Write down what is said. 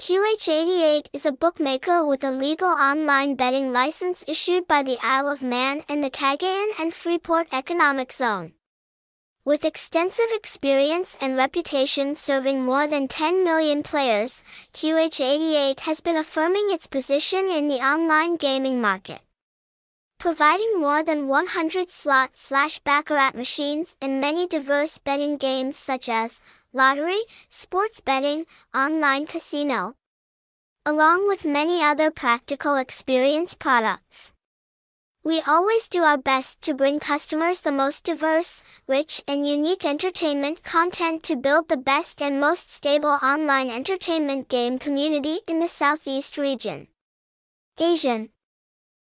QH88 is a bookmaker with a legal online betting license issued by the Isle of Man and the Cagayan and Freeport Economic Zone. With extensive experience and reputation serving more than 10 million players, QH88 has been affirming its position in the online gaming market. Providing more than 100 slot slash baccarat machines and many diverse betting games such as lottery, sports betting, online casino, along with many other practical experience products. We always do our best to bring customers the most diverse, rich, and unique entertainment content to build the best and most stable online entertainment game community in the Southeast region. Asian